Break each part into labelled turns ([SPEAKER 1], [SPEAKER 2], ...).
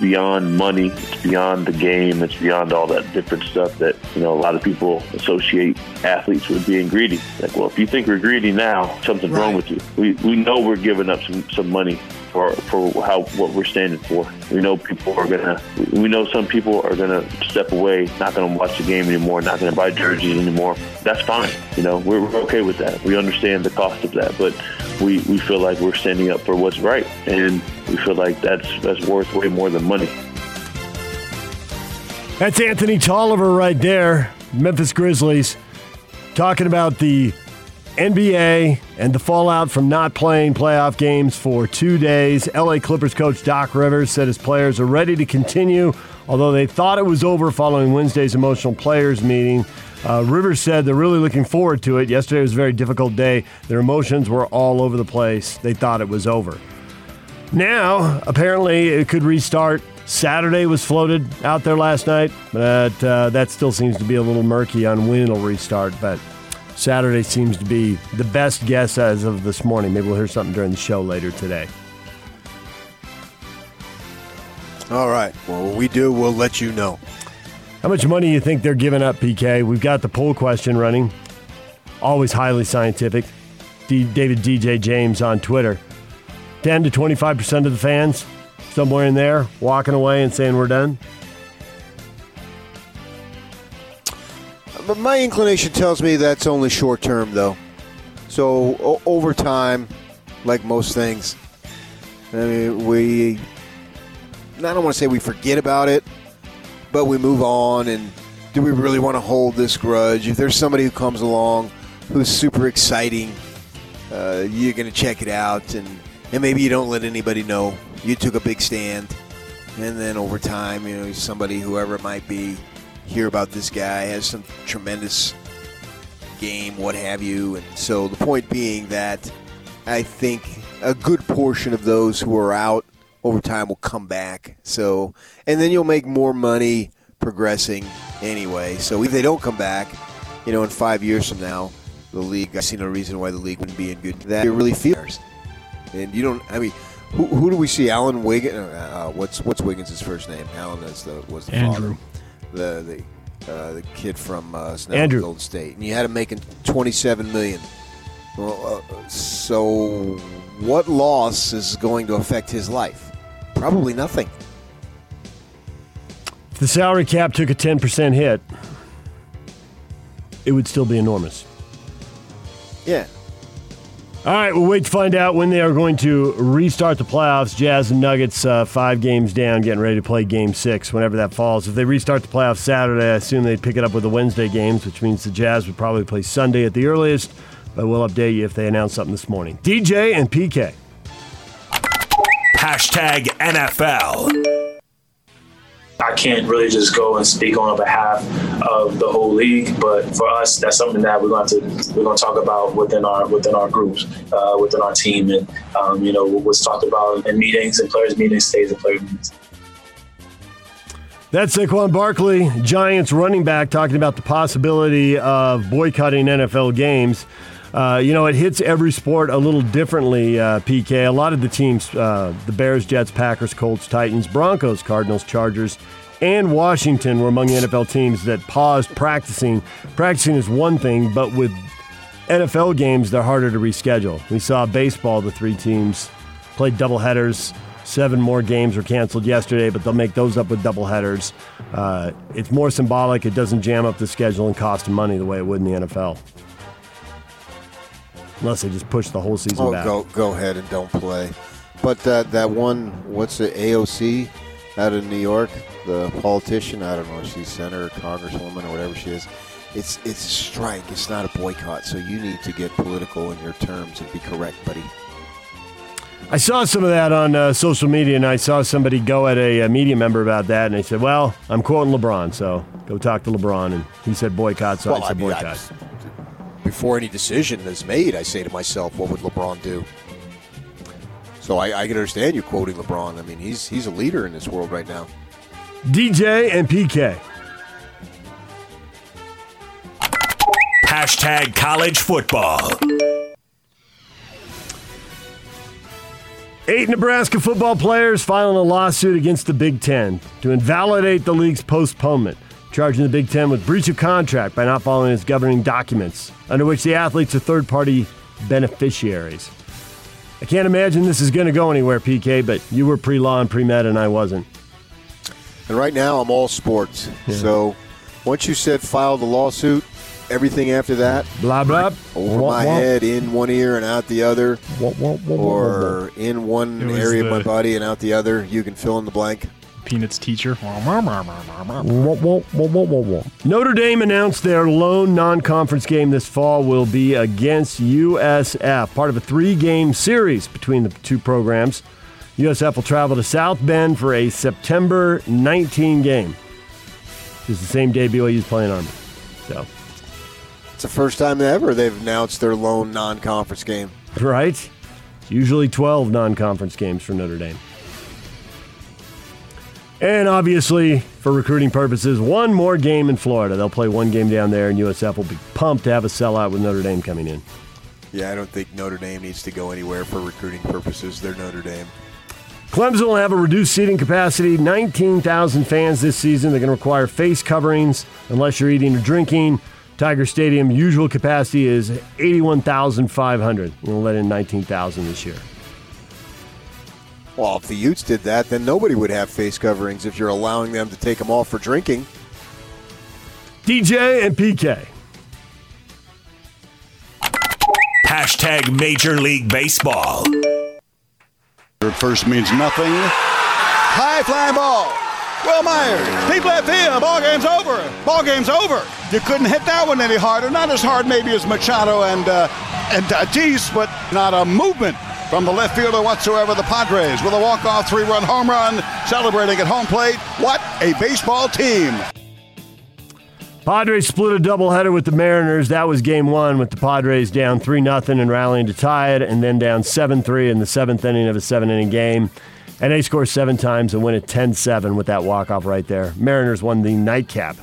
[SPEAKER 1] Beyond money. It's beyond the game. It's beyond all that different stuff that you know a lot of people associate athletes with being greedy. Like, well, if you think we're greedy now, something's wrong with you. We we know we're giving up some some money for for how what we're standing for. We know people are gonna. We know some people are gonna step away, not gonna watch the game anymore, not gonna buy jerseys anymore. That's fine. You know, we're, we're okay with that. We understand the cost of that, but we we feel like we're standing up for what's right, and we feel like that's that's worth way more than money.
[SPEAKER 2] That's Anthony Tolliver right there, Memphis Grizzlies, talking about the NBA and the fallout from not playing playoff games for two days. LA Clippers coach Doc Rivers said his players are ready to continue, although they thought it was over following Wednesday's emotional players meeting. Uh, Rivers said they're really looking forward to it. Yesterday was a very difficult day. Their emotions were all over the place. They thought it was over. Now, apparently, it could restart. Saturday was floated out there last night, but uh, that still seems to be a little murky on when it'll restart. But Saturday seems to be the best guess as of this morning. Maybe we'll hear something during the show later today.
[SPEAKER 3] All right. Well, when we do, we'll let you know.
[SPEAKER 2] How much money do you think they're giving up, PK? We've got the poll question running. Always highly scientific. D- David DJ James on Twitter. 10 to 25% of the fans, somewhere in there, walking away and saying we're done.
[SPEAKER 3] But my inclination tells me that's only short term, though. So o- over time, like most things, I mean, we. I don't want to say we forget about it, but we move on. And do we really want to hold this grudge? If there's somebody who comes along who's super exciting, uh, you're going to check it out, and and maybe you don't let anybody know you took a big stand, and then over time, you know, somebody, whoever it might be, hear about this guy has some tremendous game, what have you, and so the point being that I think a good portion of those who are out over time will come back. So, and then you'll make more money progressing anyway. So if they don't come back, you know, in five years from now, the league, I see no reason why the league wouldn't be in good. That it really feels. And you don't. I mean, who, who do we see? Alan Wiggins. Uh, what's what's Wiggins' first name? Alan is the was the
[SPEAKER 2] Andrew.
[SPEAKER 3] father. The the uh, the kid from uh, Snell,
[SPEAKER 2] Andrew.
[SPEAKER 3] Golden State, and you had him making twenty seven million. Well, uh, so what loss is going to affect his life? Probably nothing.
[SPEAKER 2] If the salary cap took a 10% hit, it would still be enormous.
[SPEAKER 3] Yeah.
[SPEAKER 2] All right, we'll wait to find out when they are going to restart the playoffs. Jazz and Nuggets, uh, five games down, getting ready to play game six whenever that falls. If they restart the playoffs Saturday, I assume they'd pick it up with the Wednesday games, which means the Jazz would probably play Sunday at the earliest. But we'll update you if they announce something this morning. DJ and PK.
[SPEAKER 4] Hashtag NFL.
[SPEAKER 5] I can't really just go and speak on behalf of the whole league, but for us, that's something that we're going to we're going to talk about within our within our groups, uh, within our team, and um, you know what's talked about in meetings and players meetings stays in player meetings.
[SPEAKER 2] That's Saquon Barkley, Giants running back, talking about the possibility of boycotting NFL games. Uh, you know, it hits every sport a little differently, uh, PK. A lot of the teams, uh, the Bears, Jets, Packers, Colts, Titans, Broncos, Cardinals, Chargers, and Washington were among the NFL teams that paused practicing. Practicing is one thing, but with NFL games, they're harder to reschedule. We saw baseball, the three teams played doubleheaders. Seven more games were canceled yesterday, but they'll make those up with doubleheaders. Uh, it's more symbolic. It doesn't jam up the schedule and cost money the way it would in the NFL. Unless they just push the whole season
[SPEAKER 3] Oh,
[SPEAKER 2] back.
[SPEAKER 3] go go ahead and don't play. But that that one, what's the AOC out of New York, the politician? I don't know, she's senator, congresswoman, or whatever she is. It's it's a strike. It's not a boycott. So you need to get political in your terms and be correct, buddy.
[SPEAKER 2] I saw some of that on uh, social media, and I saw somebody go at a, a, media member about that, and they said, "Well, I'm quoting LeBron, so go talk to LeBron." And he said boycott, so well, I said I mean, boycott.
[SPEAKER 3] I, before any decision is made, I say to myself, "What would LeBron do?" So I, I can understand you quoting LeBron. I mean, he's he's a leader in this world right now.
[SPEAKER 2] DJ and PK.
[SPEAKER 4] Hashtag college football.
[SPEAKER 2] Eight Nebraska football players filing a lawsuit against the Big Ten to invalidate the league's postponement, charging the Big Ten with breach of contract by not following its governing documents, under which the athletes are third party beneficiaries. I can't imagine this is going to go anywhere, PK, but you were pre law and pre med, and I wasn't.
[SPEAKER 3] And right now, I'm all sports. Yeah. So once you said file the lawsuit, everything after that,
[SPEAKER 2] blah blah,
[SPEAKER 3] over wah, my wah. head, in one ear and out the other, wah, or in one area of my body and out the other. You can fill in the blank.
[SPEAKER 6] Peanuts teacher.
[SPEAKER 2] Notre Dame announced their lone non-conference game this fall will be against USF, part of a three-game series between the two programs. USF will travel to South Bend for a September 19 game. This is the same day BYU is playing Army. So
[SPEAKER 3] it's the first time ever they've announced their lone non-conference game.
[SPEAKER 2] Right. It's usually 12 non-conference games for Notre Dame. And obviously, for recruiting purposes, one more game in Florida. They'll play one game down there, and USF will be pumped to have a sellout with Notre Dame coming in.
[SPEAKER 3] Yeah, I don't think Notre Dame needs to go anywhere for recruiting purposes. They're Notre Dame.
[SPEAKER 2] Clemson will have a reduced seating capacity, 19,000 fans this season. They're going to require face coverings unless you're eating or drinking. Tiger Stadium usual capacity is 81,500. We'll let in 19,000 this year.
[SPEAKER 3] Well, if the Utes did that, then nobody would have face coverings if you're allowing them to take them off for drinking.
[SPEAKER 2] DJ and PK.
[SPEAKER 4] Hashtag Major League Baseball.
[SPEAKER 7] First means nothing. High flying ball. Wil Myers, people at field, ball game's over. Ball game's over. You couldn't hit that one any harder. Not as hard maybe as Machado and uh, and Tatis, but not a movement from the left fielder whatsoever. The Padres with a walk-off three-run home run, celebrating at home plate. What a baseball team!
[SPEAKER 2] Padres split a doubleheader with the Mariners. That was game one with the Padres down 3 0 and rallying to tie it, and then down 7 3 in the seventh inning of a seven inning game. And they score seven times and win it 10 7 with that walk off right there. Mariners won the nightcap.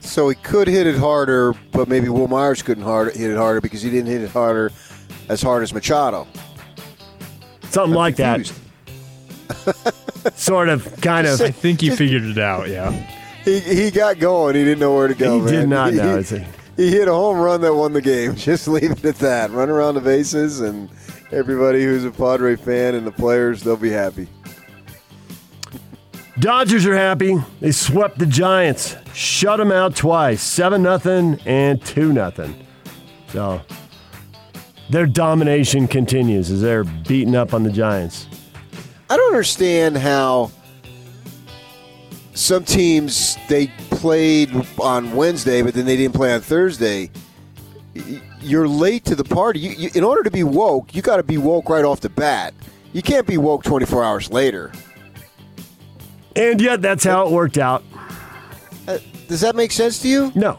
[SPEAKER 3] So he could hit it harder, but maybe Wil Myers couldn't hard, hit it harder because he didn't hit it harder as hard as Machado.
[SPEAKER 2] Something I'm like confused. that. sort of, kind of.
[SPEAKER 6] I think he figured it out, yeah.
[SPEAKER 3] He, he got going. He didn't know where to go.
[SPEAKER 2] He
[SPEAKER 3] man.
[SPEAKER 2] did not know.
[SPEAKER 3] He, he hit a home run that won the game. Just leave it at that. Run around the bases and – everybody who's a Padre fan and the players, they'll be happy.
[SPEAKER 2] Dodgers are happy. They swept the Giants, shut them out twice, seven nothing and two nothing. So their domination continues as they're beating up on the Giants.
[SPEAKER 3] I don't understand how some teams they played on Wednesday, but then they didn't play on Thursday you're late to the party. You, you, in order to be woke, you got to be woke right off the bat. You can't be woke 24 hours later.
[SPEAKER 2] And yet, that's how it worked out.
[SPEAKER 3] Uh, does that make sense to you?
[SPEAKER 2] No.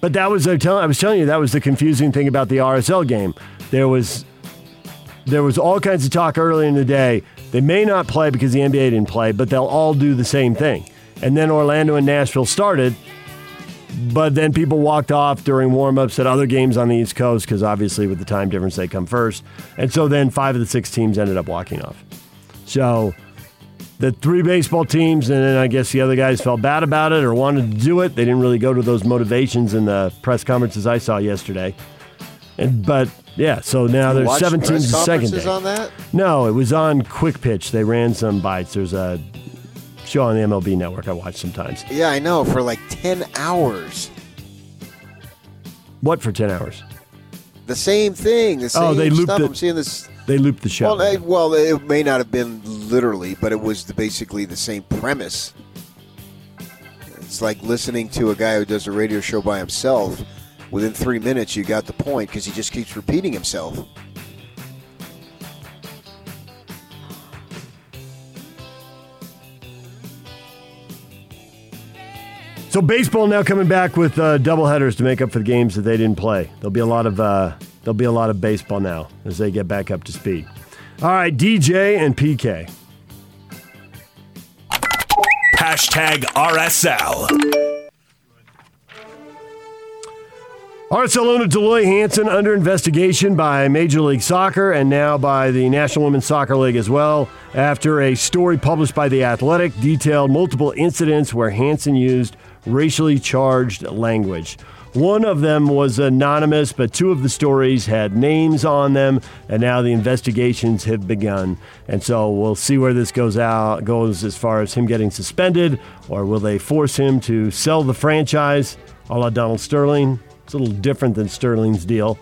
[SPEAKER 2] But that was I, was telling you that was the confusing thing about the RSL game. There was there was all kinds of talk early in the day. They may not play because the NBA didn't play, but they'll all do the same thing. And then Orlando and Nashville started, but then people walked off during warm-ups at other games on the East Coast because obviously with the time difference they come first. And so then five of the six teams ended up walking off. So the three baseball teams, and then I guess the other guys felt bad about it or wanted to do it. They didn't really go to those motivations in the press conferences I saw yesterday. And but yeah, so now there's seven teams the second day.
[SPEAKER 3] on that?
[SPEAKER 2] No, it was on Quick Pitch. They ran some bites. There's a show on the MLB network I watch sometimes.
[SPEAKER 3] Yeah, I know, for like 10 hours.
[SPEAKER 2] What for 10 hours?
[SPEAKER 3] The same thing. The oh, same
[SPEAKER 2] oh, they looped
[SPEAKER 3] stuff.
[SPEAKER 2] The,
[SPEAKER 3] I'm seeing this.
[SPEAKER 2] They looped the show.
[SPEAKER 3] Well, well, it may not have been literally, but it was the, basically the same premise. It's like listening to a guy who does a radio show by himself. Within three minutes, you got the point because he just keeps repeating himself.
[SPEAKER 2] So baseball now coming back with uh, doubleheaders to make up for the games that they didn't play. There'll be a lot of uh, there'll be a lot of baseball now as they get back up to speed. All right, DJ and PK.
[SPEAKER 4] Hashtag RSL.
[SPEAKER 2] Owner Dell Loy Hansen under investigation by Major League Soccer and now by the National Women's Soccer League as well after a story published by The Athletic detailed multiple incidents where Hansen used racially charged language. One of them was anonymous, but two of the stories had names on them, and now the investigations have begun. And so we'll see where this goes out goes as far as him getting suspended, or will they force him to sell the franchise, a la Donald Sterling? It's a little different than Sterling's deal.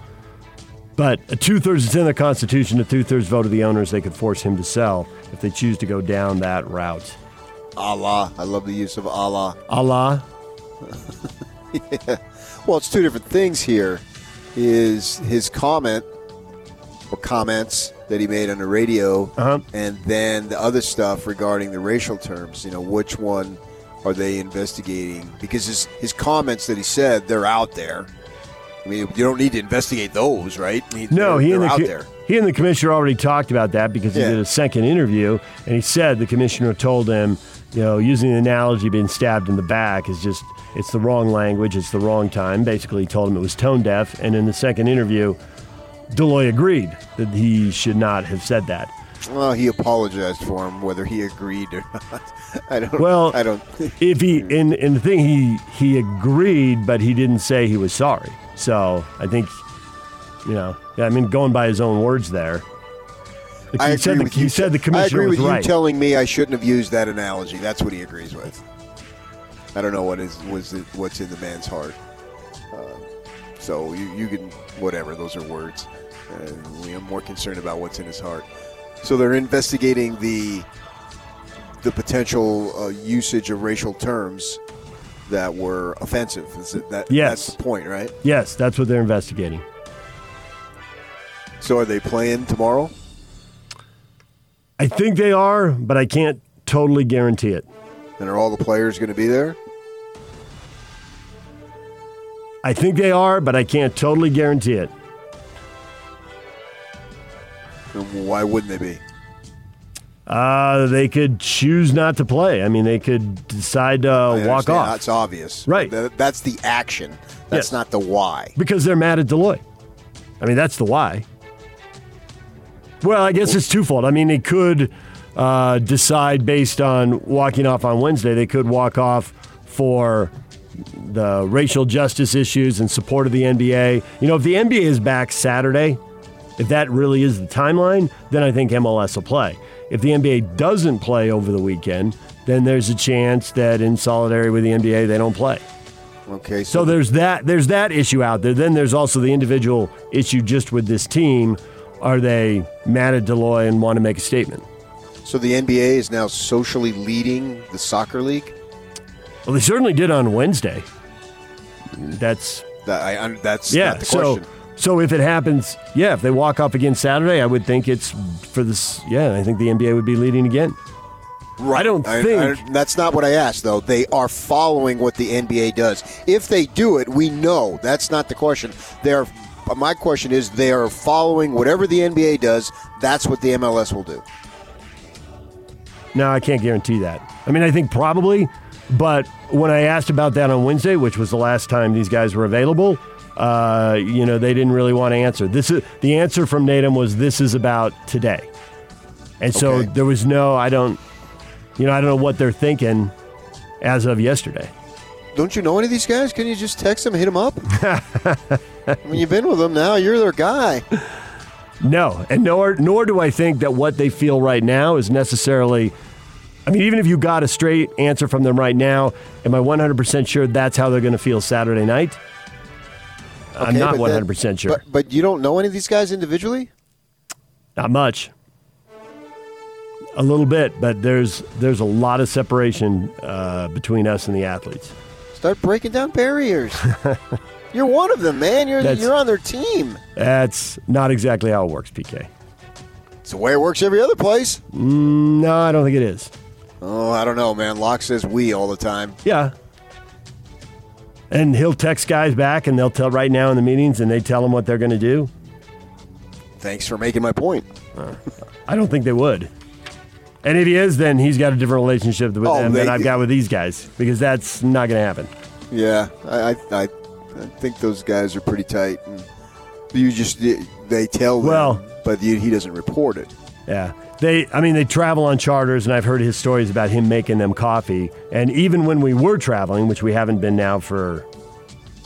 [SPEAKER 2] But a two thirds, it's in the Constitution, a two thirds vote of the owners, they could force him to sell if they choose to go down that route.
[SPEAKER 3] Allah. I love the use of Allah.
[SPEAKER 2] Allah.
[SPEAKER 3] Well, it's two different things here. Is his comment or comments that he made on the radio,
[SPEAKER 2] Uh-huh.
[SPEAKER 3] and then the other stuff regarding the racial terms. You know, which one are they investigating? Because his his comments that he said they're out there. I mean, you don't need to investigate those, right? I mean,
[SPEAKER 2] No, he and the
[SPEAKER 3] out there.
[SPEAKER 2] he and the commissioner already talked about that because he
[SPEAKER 3] Yeah.
[SPEAKER 2] did a second interview, and he said the commissioner told him, you know, using the analogy of being stabbed in the back is just it's the wrong language, it's the wrong time. Basically, he told him it was tone deaf, and in the second interview, Dell Loy agreed that he should not have said that.
[SPEAKER 3] Well, he apologized for him, whether he agreed or not. I don't.
[SPEAKER 2] Well,
[SPEAKER 3] I don't.
[SPEAKER 2] If he in in the thing he he agreed, but he didn't say he was sorry. So I think, you know, yeah, I mean, going by his own words there. Like,
[SPEAKER 3] I
[SPEAKER 2] he
[SPEAKER 3] agree
[SPEAKER 2] said the, he said the
[SPEAKER 3] I
[SPEAKER 2] commissioner
[SPEAKER 3] agree
[SPEAKER 2] was
[SPEAKER 3] with you
[SPEAKER 2] right.
[SPEAKER 3] telling me I shouldn't have used that analogy. That's what he agrees with. I don't know what is was it, what's in the man's heart. Uh, so you, you can whatever. Those are words. Uh, we are more concerned about what's in his heart. So they're investigating the the potential uh, usage of racial terms that were offensive. Is it that,
[SPEAKER 2] Yes.
[SPEAKER 3] That's the point, right?
[SPEAKER 2] yes, that's what they're investigating.
[SPEAKER 3] So are they playing tomorrow?
[SPEAKER 2] I think they are, but I can't totally guarantee it.
[SPEAKER 3] And are all the players going to be there?
[SPEAKER 2] I think they are, but I can't totally guarantee it.
[SPEAKER 3] Why wouldn't they be?
[SPEAKER 2] Uh, they could choose not to play. I mean, they could decide to walk off
[SPEAKER 3] That's obvious.
[SPEAKER 2] Right.
[SPEAKER 3] That- that's the action. That's
[SPEAKER 2] Yes.
[SPEAKER 3] not the why.
[SPEAKER 2] because they're mad at Dell Loy. I mean, that's the why. Well, I guess it's twofold. I mean, they could uh, decide based on walking off on Wednesday. They could walk off for the racial justice issues and support of the NBA. You know, if the NBA is back Saturday, if that really is the timeline, then I think MLS will play. If the NBA doesn't play over the weekend, then there's a chance that in solidarity with the NBA, they don't play.
[SPEAKER 3] Okay.
[SPEAKER 2] So there's that there's that issue out there. Then there's also the individual issue just with this team. Are they mad at Dell Loy and want to make a statement?
[SPEAKER 3] so the NBA is now socially leading the soccer league.
[SPEAKER 2] Well, they certainly did on Wednesday. That's
[SPEAKER 3] That I that's
[SPEAKER 2] yeah.
[SPEAKER 3] not the
[SPEAKER 2] So
[SPEAKER 3] question.
[SPEAKER 2] So if it happens, yeah, if they walk off again Saturday, I would think it's for this. Yeah, I think the NBA would be leading again. I don't
[SPEAKER 3] I-
[SPEAKER 2] think.
[SPEAKER 3] I- that's not what I asked, though. They are following what the NBA does. If they do it, we know that's not the question. They're. My question is, they are following whatever the NBA does. That's what the MLS will do.
[SPEAKER 2] No, I can't guarantee that. I mean, I think probably, but when I asked about that on Wednesday, which was the last time these guys were available, uh, you know, they didn't really want to answer. This is the answer from Nedum was this is about today, and so
[SPEAKER 3] Okay.
[SPEAKER 2] there was no. I don't, you know, I don't know what they're thinking as of yesterday.
[SPEAKER 3] Don't you know any of these guys? Can you just text them, hit them up? I mean, you've been with them now. You're their guy.
[SPEAKER 2] No, and nor nor do I think that what they feel right now is necessarily. I mean, even if you got a straight answer from them right now, am I 100% sure that's how they're going to feel Saturday night? I'm not 100% sure.
[SPEAKER 3] But, but you don't know any of these guys individually?
[SPEAKER 2] Not much. A little bit, but there's there's a lot of separation uh, between us and the athletes.
[SPEAKER 3] Start breaking down barriers. you're one of them, man. You're
[SPEAKER 2] That's-
[SPEAKER 3] you're on their team.
[SPEAKER 2] That's not exactly how it works, PK.
[SPEAKER 3] It's the way it works every other place.
[SPEAKER 2] No, I don't think it is.
[SPEAKER 3] Oh, I don't know, man. Locke says we all the time.
[SPEAKER 2] Yeah, And he'll text guys back, and they'll tell right now in the meetings, and they tell him what they're going to do.
[SPEAKER 3] Thanks for making my point.
[SPEAKER 2] I don't think they would. And if he is, then he's got a different relationship with
[SPEAKER 3] Oh,
[SPEAKER 2] them
[SPEAKER 3] they-
[SPEAKER 2] than I've got with these guys because that's not going to happen.
[SPEAKER 3] Yeah, I, I, I, I think those guys are pretty tight. And you just they tell them,
[SPEAKER 2] Well-
[SPEAKER 3] but you, he doesn't report it.
[SPEAKER 2] Yeah. They, I mean, they travel on charters, and I've heard his stories about him making them coffee. And even when we were traveling, which we haven't been now for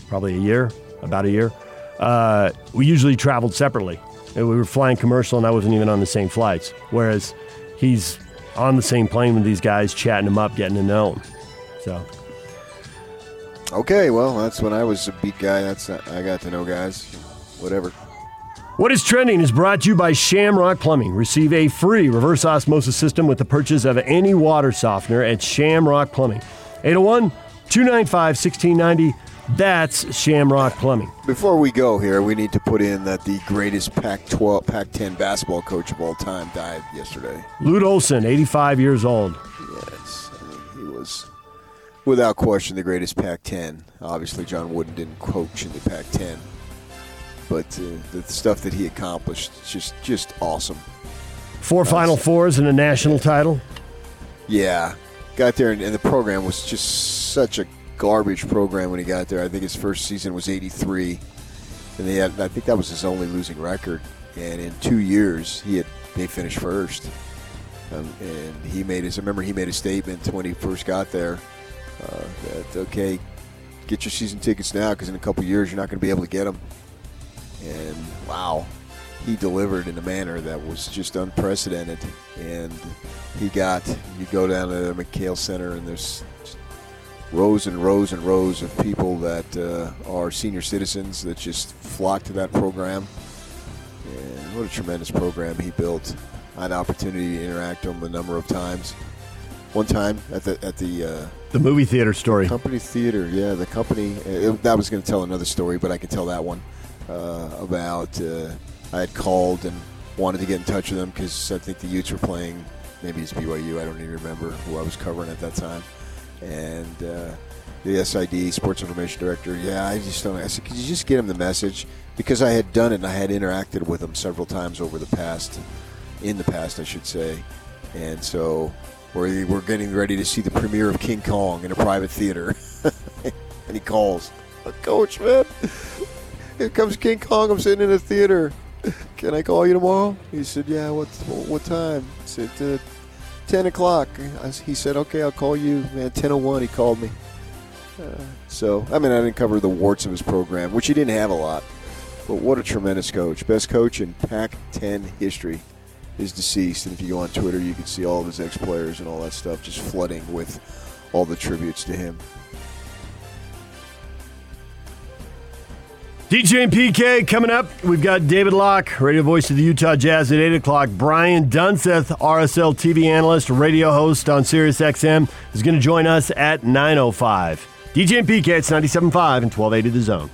[SPEAKER 2] probably a year, about a year, uh, we usually traveled separately. And we were flying commercial, and I wasn't even on the same flights. Whereas he's on the same plane with these guys, chatting them up, getting to know them. So,
[SPEAKER 3] Okay, well, that's when I was a beat guy. That's I got to know guys. Whatever.
[SPEAKER 2] What is trending is brought to you by Shamrock Plumbing. Receive a free reverse osmosis system with the purchase of any water softener at Shamrock Plumbing. 801 295 1690. That's Shamrock Plumbing.
[SPEAKER 3] Before we go here, we need to put in that the greatest Pac-12, Pac-10 basketball coach of all time died yesterday.
[SPEAKER 2] Lute Olson, 85 years old.
[SPEAKER 3] Yes, I mean, he was without question the greatest Pac-10. Obviously, John Wooden didn't coach in the Pac-10, but uh, the stuff that he accomplished just just awesome.
[SPEAKER 2] Four Final Fours and a national title.
[SPEAKER 3] Yeah, got there and, and the program was just such a garbage program when he got there. I think his first season was '83, and they had I think that was his only losing record. And in two years, he had they finished first. Um, and he made his. I remember he made a statement when he first got there uh, that okay, get your season tickets now because in a couple years you're not going to be able to get them. And wow, he delivered in a manner that was just unprecedented. And he got you go down to the McKale Center and there's rows and rows and rows of people that uh, are senior citizens that just flock to that program. And what a tremendous program he built. I had an opportunity to interact with him a number of times. One time at the at the uh,
[SPEAKER 2] The movie theater story.
[SPEAKER 3] company theater, yeah, the company. It, that was going to tell another story, but I can tell that one about. Uh, I had called and wanted to get in touch with them because I think the Utes were playing. Maybe it's BYU. I don't even remember who I was covering at that time. And uh, the SID, Sports Information Director, yeah, I just don't. I said, could you just get him the message? Because I had done it and I had interacted with him several times over the past, in the past, I should say. And so we're, we're getting ready to see the premiere of King Kong in a private theater. and he calls, Coach, man, here comes King Kong. I'm sitting in a theater. Can I call you tomorrow? He said, Yeah, what what time? I said, uh, 10 o'clock. I, he said, Okay, I'll call you. Man, 10.01, he called me. Uh, so, I mean, I didn't cover the warts of his program, which he didn't have a lot. But what a tremendous coach. Best coach in Pac 10 history is deceased. And if you go on Twitter, you can see all of his ex players and all that stuff just flooding with all the tributes to him.
[SPEAKER 2] DJ and PK coming up. We've got David Locke, radio voice of the Utah Jazz at 8 o'clock. Brian Dunseth, RSL TV analyst, radio host on Sirius XM, is going to join us at 9.05. DJ and PK, it's 97.5 and 1280 The Zone.